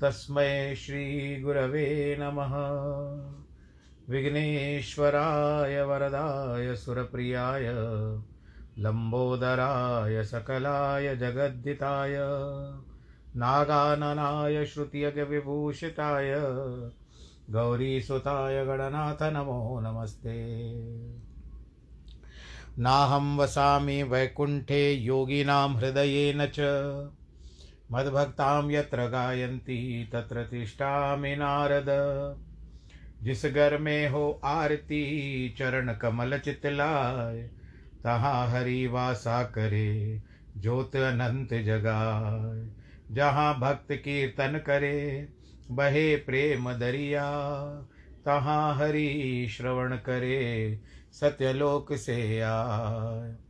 तस्मै श्रीगुरवे नमः। विघ्नेश्वराय वरदाय, सुरप्रियाय, लम्बोदराय, सकलाय जगद्दिताय नागाननाय, श्रुतियज्ञविभूषिताय, गौरीसुताय, गणनाथ नमो नमस्ते। नाहं वसामि वैकुण्ठे योगिनां हृदयेन च। मद्भक्तां यत्र गायन्ति, तत्र तिष्ठामि नारद। जिस घर में हो आरती, चरण कमल चितलाय तहाँ हरि वासा करे, ज्योत अनंत जगाए। जहाँ भक्त कीर्तन करे, बहे प्रेम दरिया। तहाँ हरि श्रवण करे, सत्यलोक से आए।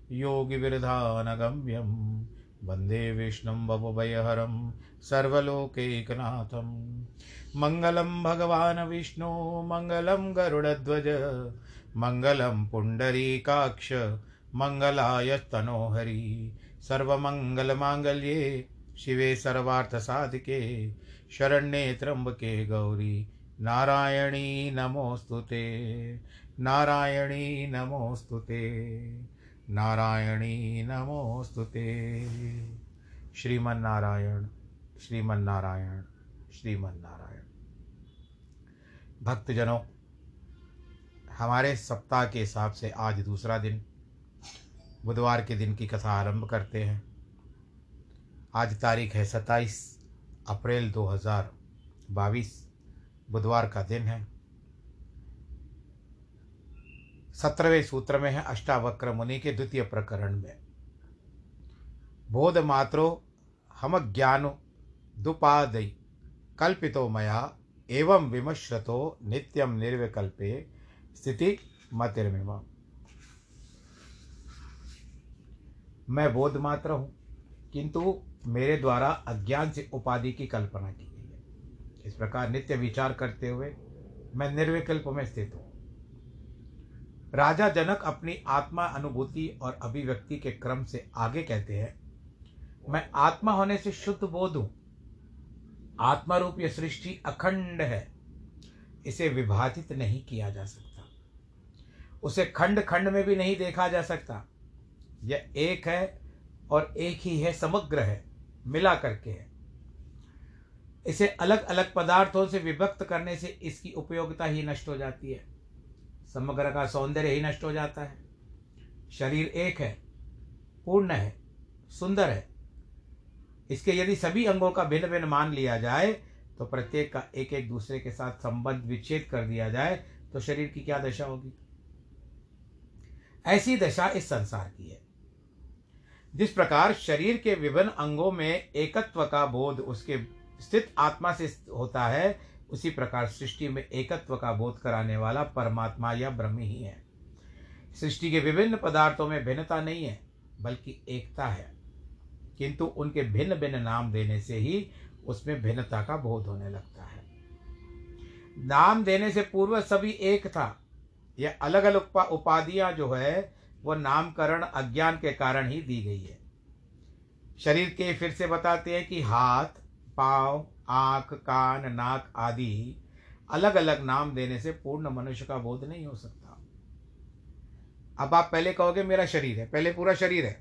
योगिविरधानगम्यं वंदे विष्णुं भवभयहरं सर्वलोकैकनाथं मङ्गलं भगवान् विष्णु, मङ्गलं गरुडध्वज, मङ्गलं पुण्डरीकाक्ष मङ्गलायस्तनोहरि सर्वमङ्गलमाङ्गल्ये शिवे सर्वार्थसाधिके, शरण्ये त्र्यम्बके गौरी। नारायणी नमोऽस्तु ते। नारायणी नमोऽस्तु ते। नारायणी नमोऽस्तु ते। श्रीमन्नारायण श्रीमन्नारायण श्रीमन्नारायण। भक्तजनों, हमारे सप्ताह के हिसाब से आज दूसरा दिन, बुधवार के दिन की कथा आरंभ करते हैं। आज तारीख है सत्ताईस अप्रैल दो हज़ार बाईस, बुधवार का दिन है। सत्रहवें सूत्र में है, अष्टावक्र मुनि के द्वितीय प्रकरण में। बोध मात्रो हम ज्ञानो दुपादय कल्पितो मया, एवं विमश्रतो नित्यम निर्विकल्पे स्थिति मतिर्मिमा। मैं बोध मात्र हूँ, किंतु मेरे द्वारा अज्ञान से उपाधि की कल्पना की गई है। इस प्रकार नित्य विचार करते हुए मैं निर्विकल्प में स्थित हूँ। राजा जनक अपनी आत्मा अनुभूति और अभिव्यक्ति के क्रम से आगे कहते हैं, मैं आत्मा होने से शुद्ध बोध हूँ। आत्मा रूप यह सृष्टि अखंड है। इसे विभाजित नहीं किया जा सकता। उसे खंड खंड में भी नहीं देखा जा सकता। यह एक है और एक ही है, समग्र है, मिला करके है। इसे अलग अलग पदार्थों से विभक्त करने से इसकी उपयोगिता ही नष्ट हो जाती है। समग्र का सौंदर्य ही नष्ट हो जाता है। शरीर एक है, पूर्ण है, सुंदर है। इसके यदि सभी अंगों का भिन्न भिन्न मान लिया जाए तो प्रत्येक का एक एक दूसरे के साथ संबंध विच्छेद कर दिया जाए तो शरीर की क्या दशा होगी? ऐसी दशा इस संसार की है। जिस प्रकार शरीर के विभिन्न अंगों में एकत्व का बोध उसके स्थित आत्मा से होता है उसी प्रकार सृष्टि में एकत्व का बोध कराने वाला परमात्मा या ब्रह्म ही है। सृष्टि के विभिन्न पदार्थों में भिन्नता नहीं है, बल्कि एकता है। किंतु उनके भिन्न भिन्न नाम देने से ही उसमें भिन्नता का बोध होने लगता है। नाम देने से पूर्व सभी एक था। यह अलग अलग उपाधियाँ जो है वह नामकरण अज्ञान के कारण ही दी गई है। शरीर के फिर से बताते हैं कि हाथ, पाँव आँख, कान, नाक आदि अलग अलग नाम देने से पूर्ण मनुष्य का बोध नहीं हो सकता। अब आप पहले कहोगे मेरा शरीर है, पहले पूरा शरीर है।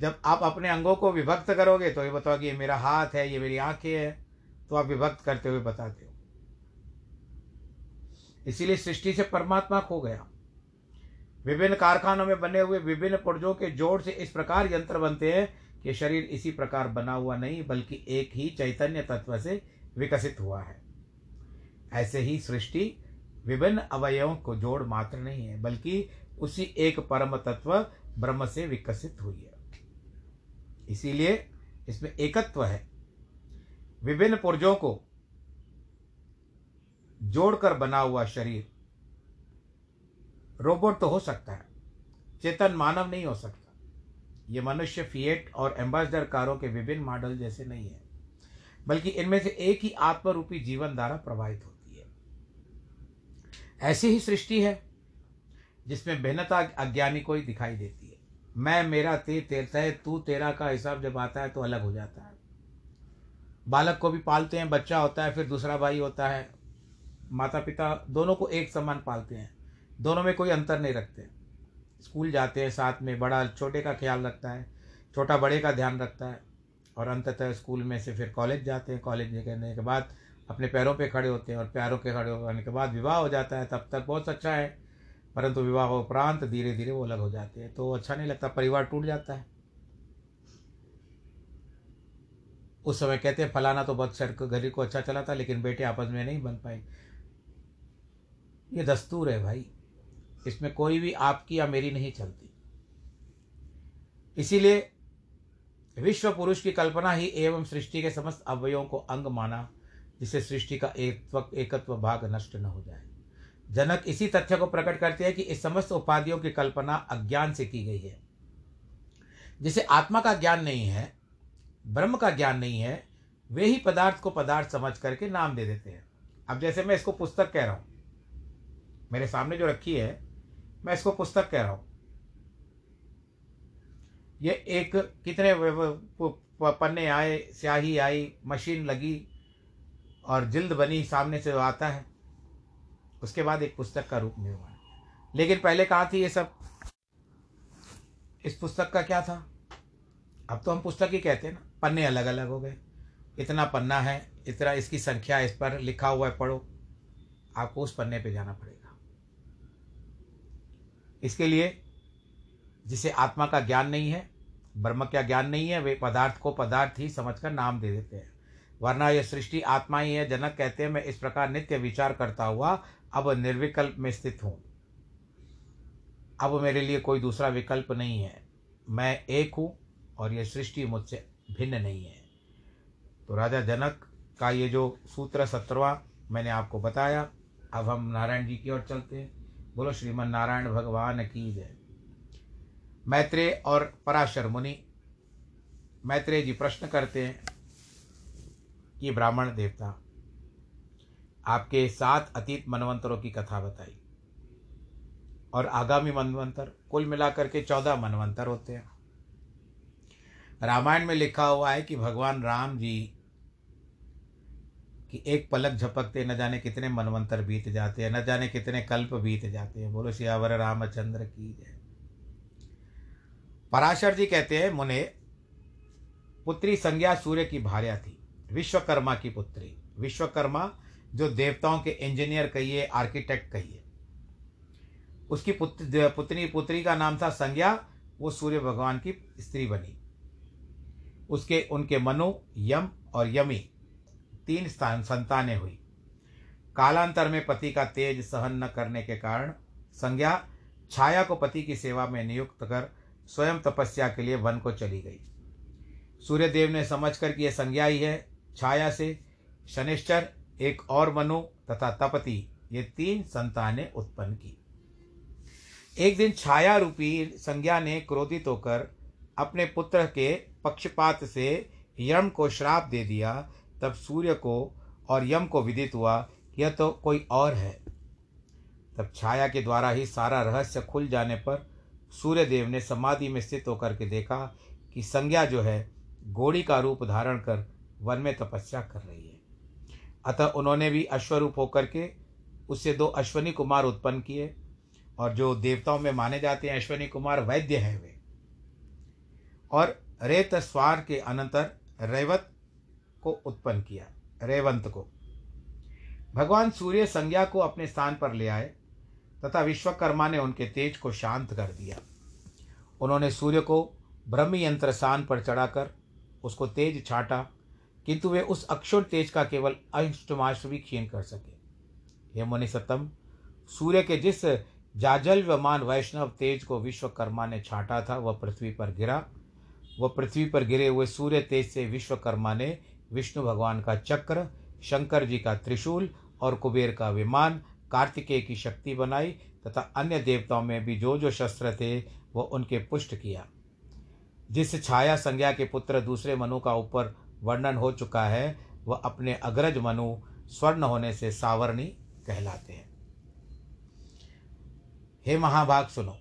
जब आप अपने अंगों को विभक्त करोगे तो ये बताओगे ये मेरा हाथ है, ये मेरी आँखें है तो आप विभक्त करते हुए बताते हो। इसीलिए सृष्टि से परमात्मा खो गया। विभिन्न कारखानों में बने हुए विभिन्न पुर्जों के जोड़ से इस प्रकार यंत्र बनते हैं कि शरीर इसी प्रकार बना हुआ नहीं, बल्कि एक ही चैतन्य तत्व से विकसित हुआ है। ऐसे ही सृष्टि विभिन्न अवयवों को जोड़ मात्र नहीं है, बल्कि उसी एक परम तत्व ब्रह्म से विकसित हुई है। इसीलिए इसमें एकत्व है। विभिन्न पुर्जों को जोड़कर बना हुआ शरीर रोबोट तो हो सकता है, चेतन मानव नहीं हो सकता। ये मनुष्य फिएट और एम्बेसडर कारों के विभिन्न मॉडल जैसे नहीं है, बल्कि इनमें से एक ही आत्मरूपी जीवन धारा प्रभावित होती है। ऐसी ही सृष्टि है, जिसमें भिन्नता अज्ञानी को ही दिखाई देती है। मैं, मेरा, ते तेरता है तू, तेरा का हिसाब जब आता है तो अलग हो जाता है। बालक को भी पालते हैं, बच्चा होता है, फिर दूसरा भाई होता है। माता पिता दोनों को एक समान पालते हैं, दोनों में कोई अंतर नहीं रखते। स्कूल जाते हैं साथ में, बड़ा छोटे का ख्याल रखता है, छोटा बड़े का ध्यान रखता है और अंततः स्कूल में से फिर कॉलेज जाते हैं। कॉलेज करने के बाद अपने पैरों पे खड़े होते हैं और पैरों के खड़े होने के बाद विवाह हो जाता है। तब तक बहुत अच्छा है, परंतु विवाह उपरांत धीरे धीरे वो अलग हो जाते हैं। तो अच्छा नहीं लगता, परिवार टूट जाता है। उस समय कहते हैं, फलाना तो बहुत सर घर को अच्छा चला था, लेकिन बेटे आपस में नहीं बन पाए। ये दस्तूर है भाई। इसमें कोई भी आपकी या मेरी नहीं चलती। इसीलिए विश्व पुरुष की कल्पना ही एवं सृष्टि के समस्त अवयवों को अंग माना, जिससे सृष्टि का एक एकत्व भाग नष्ट न हो जाए। जनक इसी तथ्य को प्रकट करते हैं कि इस समस्त उपाधियों की कल्पना अज्ञान से की गई है। जिसे आत्मा का ज्ञान नहीं है, ब्रह्म का ज्ञान नहीं है, वे ही पदार्थ को पदार्थ समझ करके नाम दे देते हैं। अब जैसे मैं इसको पुस्तक कह रहा हूँ, मेरे सामने जो रखी है मैं इसको पुस्तक कह रहा हूँ। ये एक कितने पन्ने आए, स्याही आई, मशीन लगी और जिल्द बनी, सामने से आता है। उसके बाद एक पुस्तक का रूप निर्माण। लेकिन पहले कहाँ थी ये सब? इस पुस्तक का क्या था? अब तो हम पुस्तक ही कहते हैं ना। पन्ने अलग अलग हो गए। इतना पन्ना है, इतना इसकी संख्या इस पर लिखा हुआ है, पढ़ो। आपको उस पन्ने पे जाना पड़ेगा। इसके लिए जिसे आत्मा का ज्ञान नहीं है, ब्रह्म का ज्ञान नहीं है, वे पदार्थ को पदार्थ ही समझकर नाम दे देते हैं। वरना यह सृष्टि आत्मा ही है, जनक कहते हैं, मैं इस प्रकार नित्य विचार करता हुआ अब निर्विकल्प में स्थित हूँ। अब मेरे लिए कोई दूसरा विकल्प नहीं है। मैं एक हूँ और यह सृष्टि मुझसे भिन्न नहीं है। तो राजा जनक का ये जो सूत्र सत्रवा मैंने आपको बताया, अब हम नारायण जी की ओर चलते हैं। बोलो श्रीमन नारायण भगवान की जय। मैत्रेय और पराशर मुनि, मैत्रेय जी प्रश्न करते हैं कि ब्राह्मण देवता, आपके सात अतीत मनवंतरों की कथा बताई। और आगामी मनवंतर, कुल मिलाकर के चौदह मनवंतर होते हैं। रामायण में लिखा हुआ है कि भगवान राम जी कि एक पलक झपकते न जाने कितने मनवंतर बीत जाते हैं, न जाने कितने कल्प बीत जाते हैं। बोलो, सियावर रामचंद्र की जय। पराशर जी कहते हैं, मुने, पुत्री संज्ञा सूर्य की भार्या थी, विश्वकर्मा की पुत्री। विश्वकर्मा जो देवताओं के इंजीनियर कहिए, आर्किटेक्ट कहिए। उसकी पुत्र, पुत्री पुत्री का नाम था संज्ञा, वो सूर्य भगवान की स्त्री बनी। उसके, उनके मनु, यम और यमी तीन स्थान संतानें हुई। कालांतर में पति का तेज सहन न करने के कारण संज्ञा छाया को पति की सेवा में नियुक्त कर स्वयं तपस्या के लिए वन को चली गई। सूर्यदेव ने समझकर कि यह संज्ञा ही है, छाया से शनिश्चर, एक और मनु तथा तपति, ये तीन संतानें उत्पन्न की। एक दिन छाया रूपी संज्ञा ने क्रोधित होकर अपने पुत्र के पक्षपात से यम को श्राप दे दिया तब सूर्य को और यम को विदित हुआ, यह तो कोई और है। तब छाया के द्वारा ही सारा रहस्य खुल जाने पर सूर्यदेव ने समाधि में स्थित होकर के देखा कि संज्ञा जो है, घोड़ी का रूप धारण कर वन में तपस्या कर रही है। अतः उन्होंने भी अश्वरूप होकर के उससे दो अश्वनी कुमार उत्पन्न किए और जो देवताओं में माने जाते हैं अश्वनी कुमार, वैद्य हैं वे। और रेत, स्वार के अनंतर रेवत को उत्पन्न किया, रेवंत को। भगवान सूर्य संज्ञा को अपने स्थान पर ले आए, तथा विश्वकर्मा ने उनके तेज को शांत कर दिया। उन्होंने सूर्य को ब्रह्म यंत्र स्थान पर चढ़ाकर उसको तेज छाटा, किंतु वे उस अक्षुण तेज का केवल अंशमाश भी क्षीण कर सके। हे मुनि सतम, सूर्य के जिस जाजल्यमान वैष्णव तेज को विश्वकर्मा ने छाटा था, वह पृथ्वी पर गिरा। वह पृथ्वी पर गिरे हुए सूर्य तेज से विश्वकर्मा ने विष्णु भगवान का चक्र, शंकर जी का त्रिशूल और कुबेर का विमान कार्तिकेय की शक्ति बनाई तथा अन्य देवताओं में भी जो जो शस्त्र थे वह उनके पुष्ट किया। जिस छाया संज्ञा के पुत्र दूसरे मनु का ऊपर वर्णन हो चुका है, वह अपने अग्रज मनु स्वर्ण होने से सावरणी कहलाते हैं। हे महाभाग, सुनो।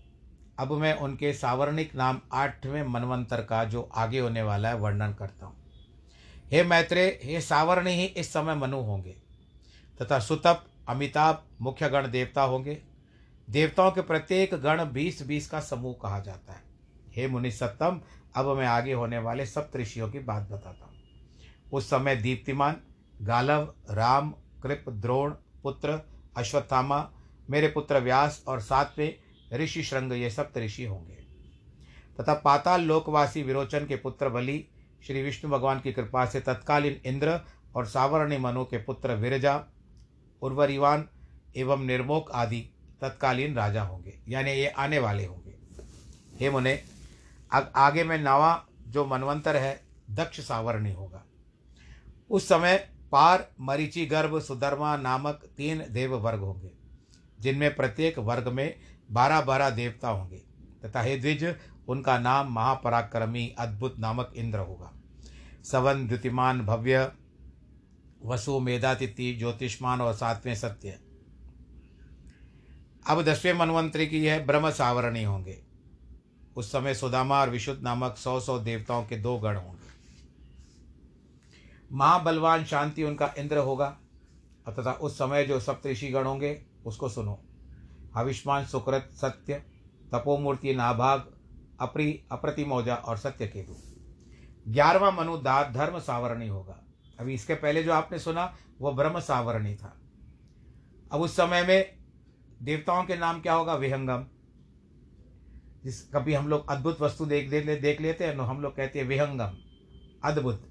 अब मैं उनके सावर्णिक नाम आठवें मनवंतर का जो आगे होने वाला है, वर्णन करता हूँ। हे मैत्रे, हे सावरणी ही इस समय मनु होंगे। तथा सुतप, अमिताभ, मुख्य गण देवता होंगे। देवताओं के प्रत्येक गण बीस बीस का समूह कहा जाता है। हे मुनि सत्तम, अब मैं आगे होने वाले सब ऋषियों की बात बताता हूँ। उस समय दीप्तिमान, गालव, राम, कृप, द्रोण, पुत्र, अश्वत्थामा, मेरे पुत्र व्यास और सातवें ऋषि श्रृंग ये सप्त ऋषि होंगे। तथा पाताल लोकवासी विरोचन के पुत्र बलि श्री विष्णु भगवान की कृपा से तत्कालीन इंद्र और सावरणी मनु के पुत्र विरजा, उर्वरिवान एवं निर्मोक आदि तत्कालीन राजा होंगे। यानी ये आने वाले होंगे। हे मुने आगे में नवा जो मनवंतर है, दक्ष सावरणी होगा। उस समय पार मरीचि गर्भ सुधर्मा नामक तीन देव वर्ग होंगे, जिनमें प्रत्येक वर्ग में बारह बारह देवता होंगे, तथा हे द्विज उनका नाम महापराक्रमी अद्भुत नामक इंद्र होगा। सवन द्युतिमान भव्य वसु मेधातिथि ज्योतिष्मान और सातवें सत्य। अब दसवें मनवंतरी की यह ब्रह्म सावरणी होंगे। उस समय सुदामा और विशुद्ध नामक सौ सौ देवताओं के दो गण होंगे। महाबलवान शांति उनका इंद्र होगा। तथा उस समय जो सप्तऋषि गण होंगे, उसको सुनो। आयुष्मान सुकृत सत्य, तपोमूर्ति नाभाग अप्री अप्रतिमौजा और सत्य केतु ग्यारहवा मनु धर्म सावरणी होगा। अभी इसके पहले जो आपने सुना वह ब्रह्म सावरणी था। अब उस समय में देवताओं के नाम क्या होगा? विहंगम। जिस कभी हम लोग अद्भुत वस्तु देख देख ले, देख लेते हैं हम लोग कहते हैं विहंगम, अद्भुत।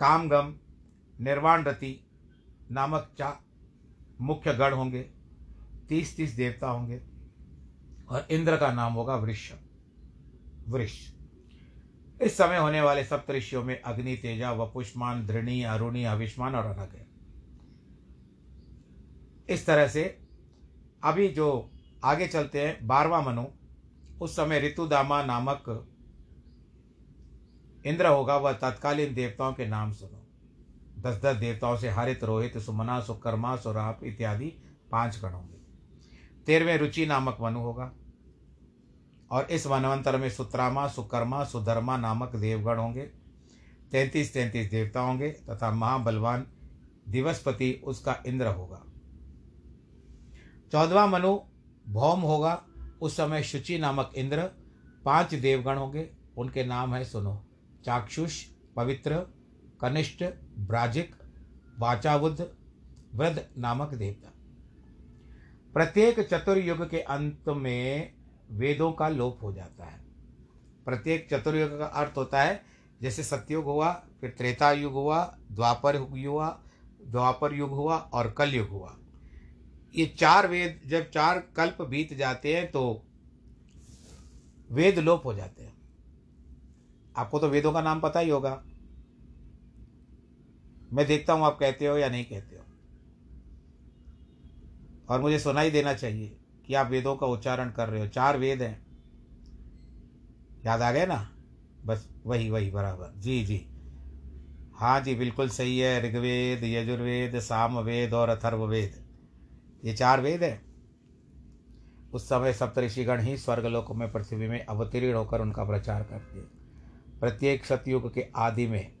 कामगम निर्वाण रति नामक चा मुख्य गण होंगे, तीस तीस देवता होंगे। और इंद्र का नाम होगा वृक्ष। वृक्ष। इस समय होने वाले सप्तऋषियों में अग्नि, तेजा वपुष्मान धृणी, अरुणी अविष्मान और अनग है। इस तरह से अभी जो आगे चलते हैं, बारवा मनु, उस समय ऋतुदामा नामक इंद्र होगा, वह तत्कालीन देवताओं के नाम सुनो। दस दस देवताओं से हरित, रोहित, सुमना, सुकर्मा, सुराप इत्यादि पाँच गण होंगे तेरहवें रुचि नामक मनु होगा। और इस वनवंतर में सुत्रामा, सुकर्मा, सुधर्मा नामक देवगण होंगे। तैंतीस तैंतीस देवता होंगे तथा महाबलवान दिवसपति उसका इंद्र होगा। चौदवा मनु भौम होगा। उस समय शुचि नामक इंद्र पाँच देवगण होंगे। उनके नाम है, सुनो, चाक्षुष, पवित्र, कनिष्ठ, ब्राजिक, वाचावुद्ध, वृद्ध नामक देवता। प्रत्येक चतुर्युग के अंत में वेदों का लोप हो जाता है। प्रत्येक चतुर्युग का अर्थ होता है, जैसे सत्युग हुआ, फिर त्रेता युग हुआ, द्वापर युग हुआ, द्वापर युग हुआ और कलयुग हुआ। ये चार वेद, जब चार कल्प बीत जाते हैं तो वेद लोप हो जाते हैं। आपको तो वेदों का नाम पता ही होगा। मैं देखता हूँ आप कहते हो या नहीं कहते हो। और मुझे सुनाई देना चाहिए कि आप वेदों का उच्चारण कर रहे हो। चार वेद हैं। याद आ गए ना? बस वही वही, बराबर। जी जी। हाँ जी, बिल्कुल सही है। ऋग्वेद, यजुर्वेद, सामवेद और अथर्ववेद। ये चार वेद हैं। उस समय सप्तऋषिगण ही स्वर्गलोक में, पृथ्वी में अवतीर्ण होकर उनका प्रचार करते। प्रत्येक सतयुग के आदि में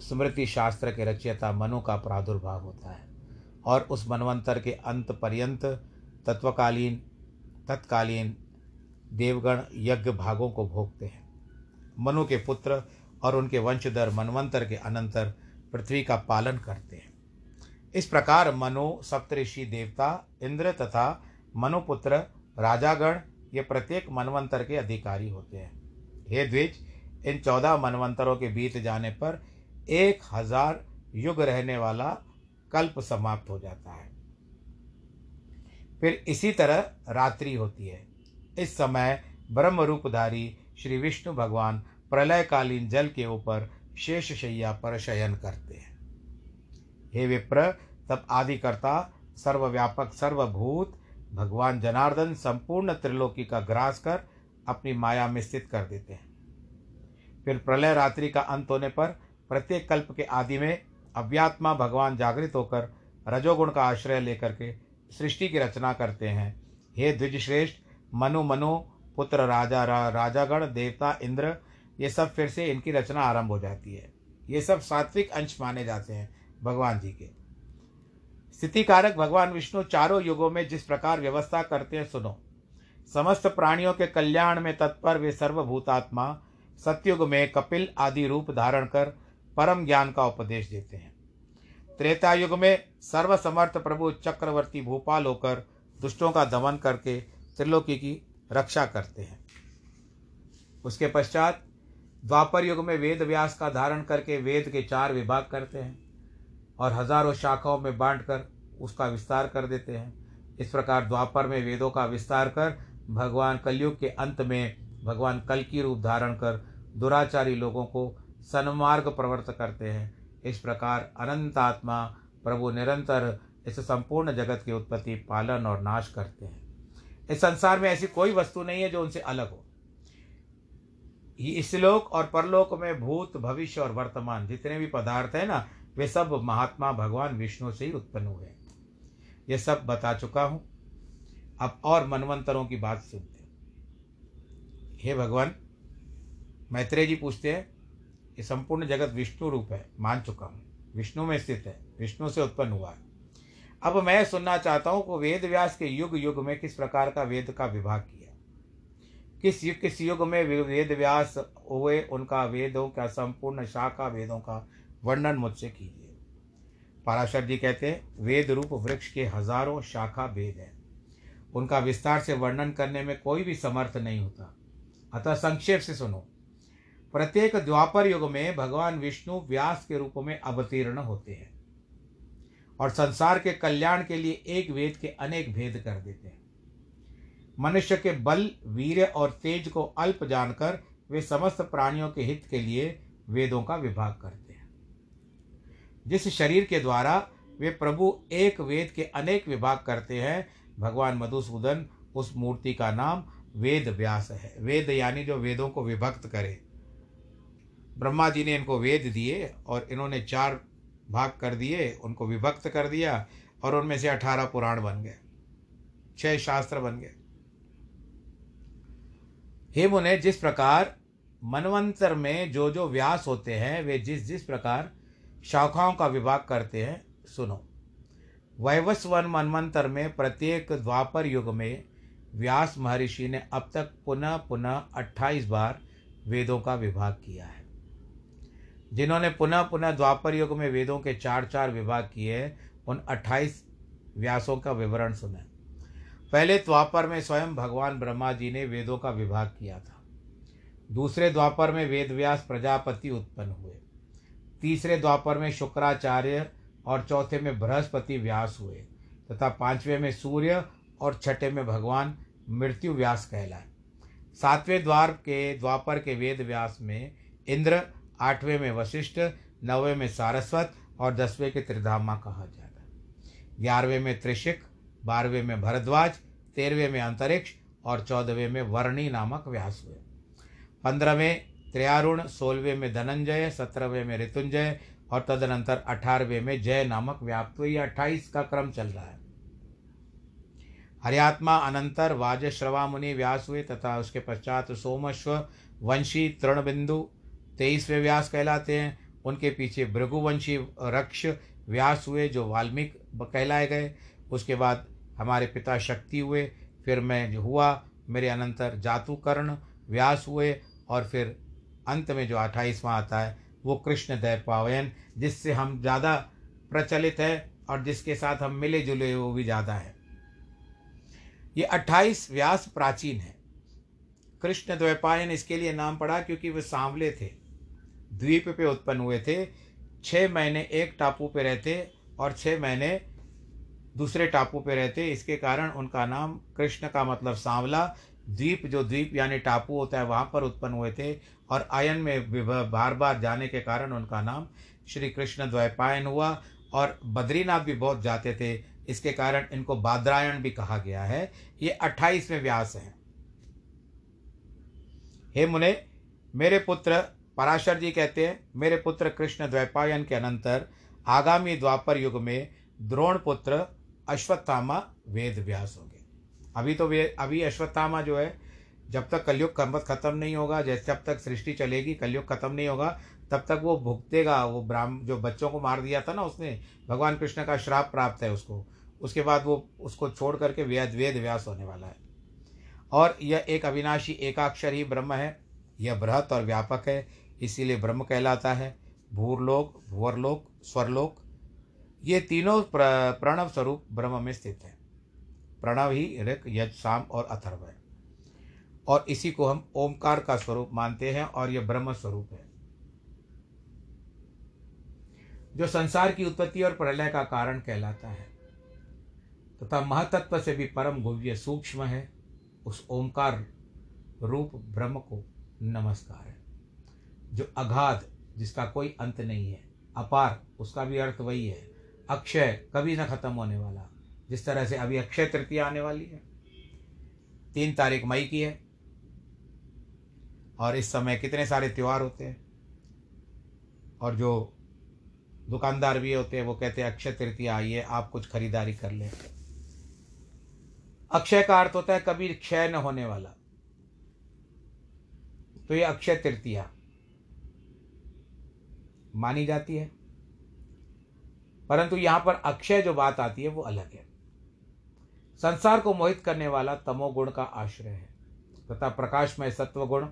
स्मृति शास्त्र के रचयिता मनु का प्रादुर्भाव होता है। और उस मनवंतर के अंत पर्यंत तत्वकालीन, तत्कालीन देवगण यज्ञ भागों को भोगते हैं। मनु के पुत्र और उनके वंशधर मनवंतर के अनंतर पृथ्वी का पालन करते हैं। इस प्रकार मनु, सप्तऋषि देवता, इंद्र तथा मनुपुत्र, राजागण, ये प्रत्येक मनवंतर के अधिकारी होते हैं। हे द्विज, इन चौदह मनवंतरों के बीत जाने पर एक हज़ार युग रहने वाला कल्प समाप्त हो जाता है। फिर इसी तरह रात्रि होती है। इस समय ब्रह्म रूपधारी श्री विष्णु भगवान प्रलयकालीन जल के ऊपर शेष शैया पर शयन करते हैं। हे विप्र, तब आदिकर्ता, सर्वव्यापक, सर्वभूत, भगवान जनार्दन संपूर्ण त्रिलोकी का ग्रास कर अपनी माया में स्थित कर देते हैं। फिर प्रलय रात्रि का अंत होने पर प्रत्येक कल्प के आदि में अव्यात्मा भगवान जागृत होकर रजोगुण का आश्रय लेकर के सृष्टि की रचना करते हैं। हे द्विजश्रेष्ठ मनु मनु पुत्र राजा रा, राजागण देवता इंद्र ये सब फिर से इनकी रचना आरंभ हो जाती है। ये सब सात्विक अंश माने जाते हैं भगवान जी के। स्थिति कारक भगवान विष्णु चारों युगों में जिस प्रकार व्यवस्था करते हैं सुनो। समस्त प्राणियों के कल्याण में तत्पर वे सर्वभूतात्मा सत्युग में कपिल आदि रूप धारण कर परम ज्ञान का उपदेश देते हैं। त्रेता युग में सर्वसमर्थ प्रभु चक्रवर्ती भोपाल होकर दुष्टों का दमन करके त्रिलोकी की रक्षा करते हैं। उसके पश्चात द्वापर युग में वेद व्यास का धारण करके वेद के चार विभाग करते हैं और हज़ारों शाखाओं में बांटकर उसका विस्तार कर देते हैं। इस प्रकार द्वापर में वेदों का विस्तार कर भगवान कलयुग के अंत में भगवान कल की रूप धारण कर दुराचारी लोगों को सन्मार्ग प्रवर्त करते हैं। इस प्रकार अनंत आत्मा प्रभु निरंतर इस संपूर्ण जगत की उत्पत्ति, पालन और नाश करते हैं। इस संसार में ऐसी कोई वस्तु नहीं है जो उनसे अलग हो। इस लोक और परलोक में भूत, भविष्य और वर्तमान जितने भी पदार्थ हैं ना, वे सब महात्मा भगवान विष्णु से ही उत्पन्न हुए हैं। ये सब बता चुका हूँ। अब और मनवंतरों की बात सुनते हे भगवान, मैत्रेय जी पूछते हैं ये संपूर्ण जगत विष्णु रूप है, मान चुका हूँ। विष्णु में स्थित है, विष्णु से उत्पन्न हुआ है। अब मैं सुनना चाहता हूँ कि वेद व्यास के युग युग में किस प्रकार का वेद का विभाग किया। किस युग किस युग में वेद व्यास हुए, उनका वेदों का, संपूर्ण शाखा वेदों का वर्णन मुझसे कीजिए। पराशर जी कहते हैं, वेद रूप वृक्ष के हज़ारों शाखा वेद हैं। उनका विस्तार से वर्णन करने में कोई भी समर्थ नहीं होता। अतः संक्षेप से सुनो। प्रत्येक द्वापर युग में भगवान विष्णु व्यास के रूप में अवतीर्ण होते हैं और संसार के कल्याण के लिए एक वेद के अनेक भेद कर देते हैं। मनुष्य के बल, वीर और तेज को अल्प जानकर वे समस्त प्राणियों के हित के लिए वेदों का विभाग करते हैं। जिस शरीर के द्वारा वे प्रभु एक वेद के अनेक विभाग करते हैं, भगवान मधुसूदन उस मूर्ति का नाम वेद व्यास है। वेद यानी जो वेदों को विभक्त करे। ब्रह्मा जी ने इनको वेद दिए और इन्होंने चार भाग कर दिए, उनको विभक्त कर दिया और उनमें से अठारह पुराण बन गए, छह शास्त्र बन गए। हे मुने, जिस प्रकार मनवंतर में जो जो व्यास होते हैं, वे जिस जिस प्रकार शाखाओं का विभाग करते हैं, सुनो। वैवस्वन मनवंतर में प्रत्येक द्वापर युग में व्यास महर्षि ने अब तक पुनः पुनः अट्ठाईस बार वेदों का विभाग किया है। जिन्होंने पुनः पुनः द्वापर युग में वेदों के चार चार विभाग किए, उन अट्ठाईस व्यासों का विवरण सुने। पहले द्वापर में स्वयं भगवान ब्रह्मा जी ने वेदों का विभाग किया था। दूसरे द्वापर में वेद व्यास प्रजापति उत्पन्न हुए। तीसरे द्वापर में शुक्राचार्य और चौथे में बृहस्पति व्यास हुए तथा पाँचवें में सूर्य और छठे में भगवान मृत्यु व्यास कहलाए। सातवें द्वार के, द्वापर के वेद व्यास में इंद्र आठवें में वशिष्ठ, नौवें में सारस्वत और दसवें के त्रिधामा कहा जाता है। ग्यारहवें में त्रिशिक बारहवें में भरद्वाज, तेरहवें में अंतरिक्ष और चौदहवें में वर्णी नामक व्यास हुए। पंद्रहवें त्रियारुण, सोलहवें में धनंजय, सत्रहवें में ऋतुंजय और तदनंतर अठारहवें में जय नामक व्याप्त ये अट्ठाईस का क्रम चल रहा है। हरियात्मा, अनंतर वाजश्रवा मुनि व्यास हुए तथा उसके पश्चात सोमश्व, वंशी, तृणबिंदु तेईसवें व्यास कहलाते हैं। उनके पीछे भृगुवंशी रक्ष व्यास हुए, जो वाल्मीकि कहलाए गए। उसके बाद हमारे पिता शक्ति हुए, फिर मैं जो हुआ, मेरे अनंतर जातुकर्ण व्यास हुए, और फिर अंत में जो अट्ठाईसवां आता है, वो कृष्ण दैपायन जिससे हम ज़्यादा प्रचलित है, और जिसके साथ हम मिले जुले वो भी ज़्यादा है। ये अट्ठाईस व्यास प्राचीन है। कृष्ण द्वैपायन इसके लिए नाम पड़ा, क्योंकि वे सांवले थे। द्वीप पे उत्पन्न हुए थे। छः महीने एक टापू पे रहते और छः महीने दूसरे टापू पे रहते। इसके कारण उनका नाम कृष्ण का मतलब सांवला। द्वीप, जो द्वीप यानी टापू होता है, वहाँ पर उत्पन्न हुए थे और आयन में बार बार जाने के कारण उनका नाम श्री कृष्ण द्वैपायन हुआ और बद्रीनाथ भी बहुत जाते थे। इसके कारण इनको बाद्रायण भी कहा गया है। ये अट्ठाईसवें व्यास हैं। हे मुने, मेरे पुत्र पराशर जी कहते हैं, मेरे पुत्र कृष्ण द्वैपायन के अनंतर आगामी द्वापर युग में द्रोण पुत्र अश्वत्थामा वेद व्यास होंगे। अभी तो वे, अभी अश्वत्थामा जो है, जब तक कलयुग कर्मत खत्म नहीं होगा, जैसे जब तक सृष्टि चलेगी, कलयुग खत्म नहीं होगा, तब तक वो भुगतेगा, वो ब्राह्म, जो बच्चों को मार दिया था ना उसने, भगवान कृष्ण का श्राप प्राप्त है उसको। उसके बाद वो, उसको छोड़ करके वेद वेद व्यास होने वाला है। और यह एक अविनाशी एकाक्षर ही ब्रह्म है, यह बृहत और व्यापक है इसीलिए ब्रह्म कहलाता है, भूरलोक भूवरलोक स्वरलोक। ये तीनों प्रणव स्वरूप ब्रह्म में स्थित है। प्रणव ही ऋक, यज, साम और अथर्व है। और इसी को हम ओमकार का स्वरूप मानते हैं और यह ब्रह्म स्वरूप है। जो संसार की उत्पत्ति और प्रलय का कारण कहलाता है, तथा तो महतत्व से भी परम गुव्य सूक्ष्म है, उस ओमकार रूप ब्रह्म को नमस्कार है। जो अगाध जिसका कोई अंत नहीं है, अपार, उसका भी अर्थ वही है। अक्षय कभी न खत्म होने वाला। जिस तरह से अभी अक्षय तृतीया आने वाली है। तीन तारीख मई की है। और इस समय कितने सारे त्यौहार होते हैं। और जो दुकानदार भी होते हैं, वो कहते हैं, अक्षय तृतीया आइए आप कुछ खरीदारी कर लें। अक्षय का अर्थ होता है, कभी क्षय न होने वाला। तो ये अक्षय तृतीया। मानी जाती है। परंतु यहाँ पर अक्षय जो बात आती है, वो अलग है। संसार को मोहित करने वाला तमोगुण का आश्रय है। तथा प्रकाशमय सत्वगुण,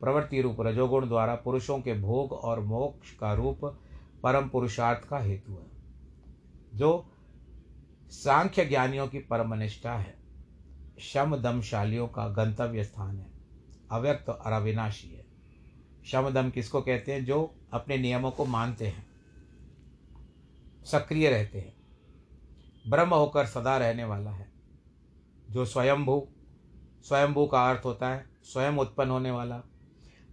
प्रवृत्ति रूप रजोगुण द्वारा पुरुषों के भोग और मोक्ष का रूप परम पुरुषार्थ का हेतु है, जो सांख्य ज्ञानियों की परमनिष्ठा है। शम दमशालियों का गंतव्य स्थान है। अव्यक्त और अविनाशी है। शम दम किसको कहते हैं? जो अपने नियमों को मानते हैं। सक्रिय रहते हैं। ब्रह्म होकर सदा रहने वाला है। जो स्वयंभू स्वयंभू का अर्थ होता है, स्वयं उत्पन्न होने वाला,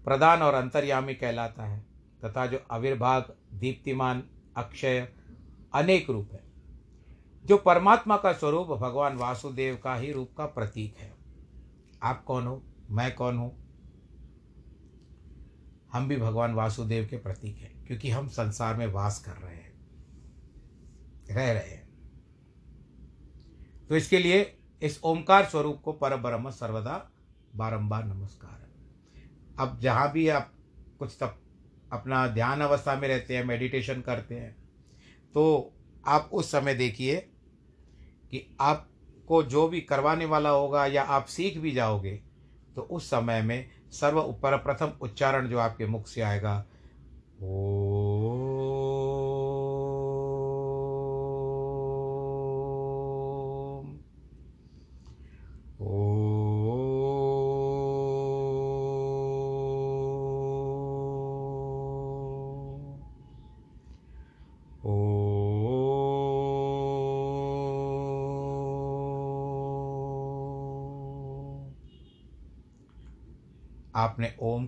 प्रधान और अंतर्यामी कहलाता है, तथा जो आविर्भाग दीप्तिमान, अक्षय, अनेक रूप है। जो परमात्मा का स्वरूप भगवान वासुदेव का ही रूप का प्रतीक है। आप कौन हो? मैं कौन हूँ? हम भी भगवान वासुदेव के प्रतीक हैं, क्योंकि हम संसार में वास कर रहे हैं। रह रहे हैं। तो इसके लिए इस ओंकार स्वरूप को पर ब्रह्म सर्वदा बारंबार नमस्कार। अब जहाँ भी आप कुछ तब अपना ध्यान अवस्था में रहते हैं मेडिटेशन करते हैं तो आप उस समय देखिए कि आपको जो भी करवाने वाला होगा या आप सीख भी जाओगे तो उस समय में सर्व उपर प्रथम उच्चारण जो आपके मुख से आएगा ओ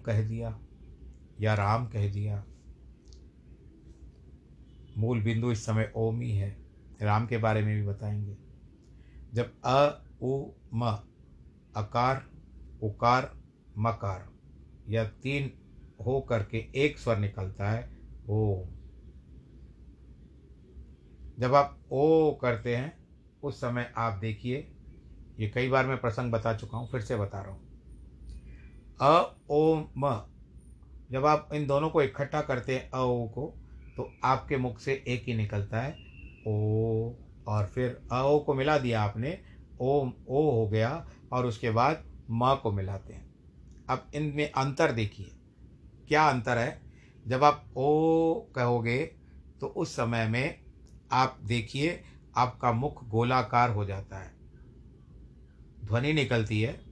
कह दिया या राम कह दिया। मूल बिंदु इस समय ओम ही है। राम के बारे में भी बताएँगे। जब अ, उ, म, अकार, उकार, मकार या तीन हो करके एक स्वर निकलता है ओम जब आप ओ करते हैं, उस समय आप देखिए, ये कई बार मैं प्रसंग बता चुका हूँ, फिर से बता रहा हूँ। अ, ओ, म। जब आप इन दोनों को इकट्ठा करते हैं, अ, ओ को तो आपके मुख से एक ही निकलता है, ओ, और फिर अ, ओ को मिला दिया आपने ओम ओ हो गया, और उसके बाद म को मिलाते हैं। अब इनमें अंतर देखिए। क्या अंतर है? जब आप ओ कहोगे तो उस समय में आप देखिए, आपका मुख गोलाकार हो जाता है। ध्वनि निकलती है।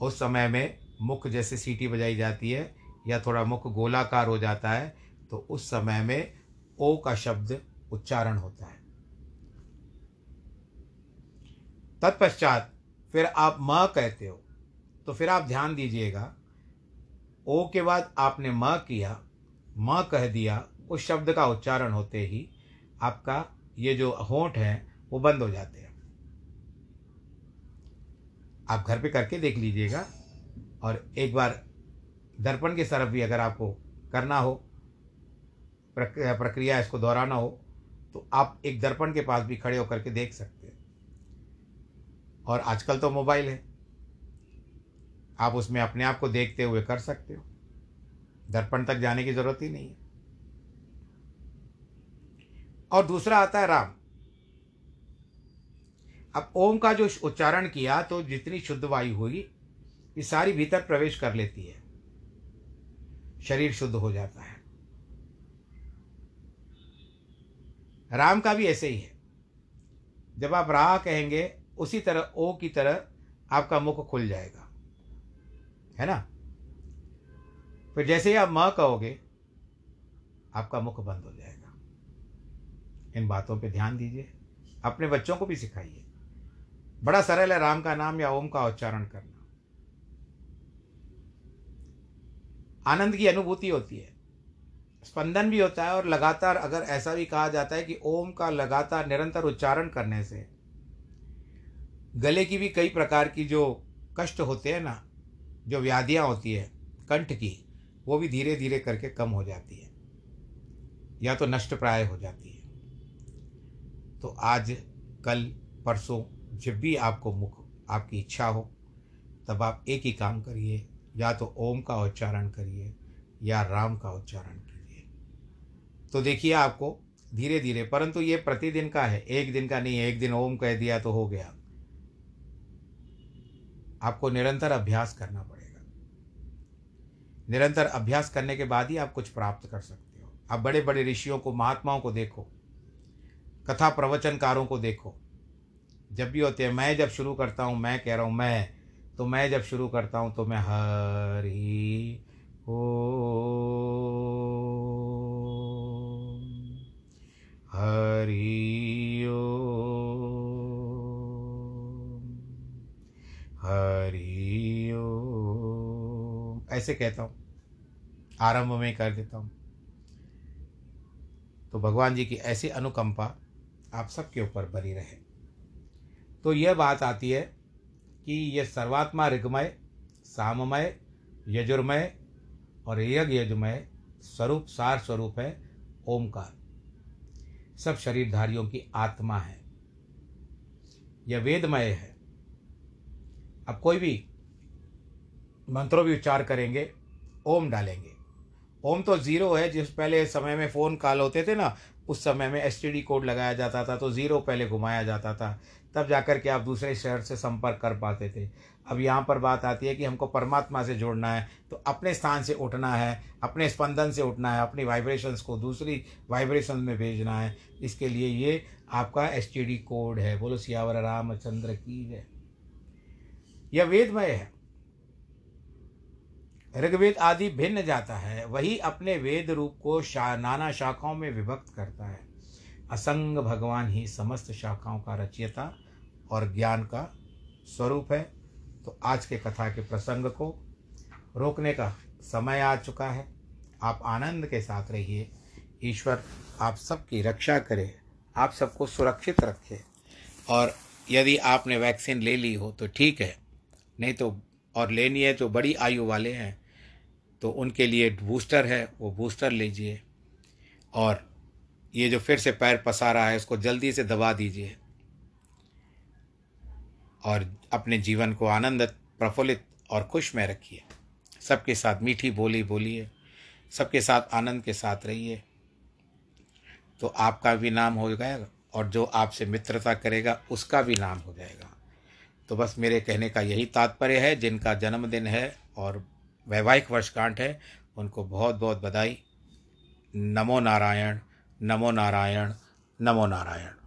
उस समय में मुख जैसे सीटी बजाई जाती है या थोड़ा मुख गोलाकार हो जाता है तो उस समय में ओ का शब्द उच्चारण होता है। तत्पश्चात फिर आप म कहते हो तो फिर आप ध्यान दीजिएगा, ओ के बाद आपने म किया, म कह दिया, उस शब्द का उच्चारण होते ही आपका ये जो होंठ है, वो बंद हो जाते हैं। आप घर पे करके देख लीजिएगा। और एक बार दर्पण की तरफ़ भी अगर आपको करना हो प्रक्रिया इसको दोहराना हो तो आप एक दर्पण के पास भी खड़े होकर के देख सकते हैं। और आजकल तो मोबाइल है। आप उसमें अपने आप को देखते हुए कर सकते हो। दर्पण तक जाने की ज़रूरत ही नहीं है। और दूसरा आता है राम। अब ओम का जो उच्चारण किया तो जितनी शुद्ध वायु हुई ये सारी भीतर प्रवेश कर लेती है। शरीर शुद्ध हो जाता है। राम का भी ऐसे ही है। जब आप राह कहेंगे, उसी तरह ओ की तरह आपका मुख खुल जाएगा। है ना? फिर जैसे ही आप म कहोगे, आपका मुख बंद हो जाएगा। इन बातों पे ध्यान दीजिए। अपने बच्चों को भी सिखाइए। बड़ा सरल है राम का नाम या ओम का उच्चारण करना। आनंद की अनुभूति होती है। स्पंदन भी होता है और लगातार अगर ऐसा भी कहा जाता है कि ओम का लगातार निरंतर उच्चारण करने से गले की भी कई प्रकार की जो कष्ट होते हैं ना, जो व्याधियाँ होती है, कंठ की, वो भी धीरे धीरे करके कम हो जाती है। या तो नष्ट प्राय हो जाती है। तो आज, कल, परसों, जब भी आपको मुख, आपकी इच्छा हो, तब आप एक ही काम करिए। या तो ओम का उच्चारण करिए या राम का उच्चारण कीजिए। तो देखिए आपको धीरे धीरे परंतु ये प्रतिदिन का है, एक दिन का नहीं, एक दिन ओम कह दिया तो हो गया। आपको निरंतर अभ्यास करना पड़ेगा। निरंतर अभ्यास करने के बाद ही आप कुछ प्राप्त कर सकते हो। आप बड़े बड़े ऋषियों को, महात्माओं को देखो, कथा प्रवचनकारों को देखो। जब भी होते हैं, मैं जब शुरू करता हूँ, मैं कह रहा हूँ, मैं तो मैं जब शुरू करता हूँ तो मैं हरी ओ हरि ओ हरि ओ ऐसे कहता हूँ, आरंभ में कर देता हूँ। तो भगवान जी की ऐसी अनुकंपा आप सबके ऊपर बनी रहे। तो यह बात आती है कि यह सर्वात्मा ऋगमय, साममय, यजुर्मय और यज्ञ यजुमय स्वरूप, सार स्वरूप है, ओमकार। सब शरीरधारियों की आत्मा है। यह वेदमय है। अब कोई भी मंत्रों भी उच्चार करेंगे, ओम डालेंगे। ओम तो ज़ीरो है, जिस पहले समय में फ़ोन कॉल होते थे ना, उस समय में एस कोड लगाया जाता था तो ज़ीरो पहले घुमाया जाता था। तब जाकर के आप दूसरे शहर से संपर्क कर पाते थे। अब यहाँ पर बात आती है कि हमको परमात्मा से जोड़ना है तो अपने स्थान से उठना है, अपने स्पंदन से उठना है, अपनी वाइब्रेशंस को दूसरी वाइब्रेशन में भेजना है। इसके लिए ये आपका एसटीडी कोड है। बोलो, सियावर रामचंद्र की है यह वेदमय है। ऋग्वेद आदि भिन्न जाता है, वही अपने वेद रूप को शा, नाना शाखाओं में विभक्त करता है। असंग भगवान ही समस्त शाखाओं का रचयता और ज्ञान का स्वरूप है। तो आज के कथा के प्रसंग को रोकने का समय आ चुका है। आप आनंद के साथ रहिए। ईश्वर आप सबकी रक्षा करे, आप सबको सुरक्षित रखे। और यदि आपने वैक्सीन ले ली हो तो ठीक है, नहीं तो और लेनी है जो बड़ी आयु वाले हैं तो उनके लिए बूस्टर है, वो बूस्टर लीजिए। और ये जो फिर से पैर पसा रहा है उसको जल्दी से दबा दीजिए। और अपने जीवन को आनंद प्रफुल्लित और खुश में रखिए। सबके साथ मीठी बोली बोलिए, सबके साथ आनंद के साथ रहिए। तो आपका भी नाम हो जाएगा और जो आपसे मित्रता करेगा, उसका भी नाम हो जाएगा। तो बस मेरे कहने का यही तात्पर्य है, जिनका जन्मदिन है और वैवाहिक वर्षगांठ है, उनको बहुत बहुत बधाई। नमो नारायण नमो नारायण नमो नारायण।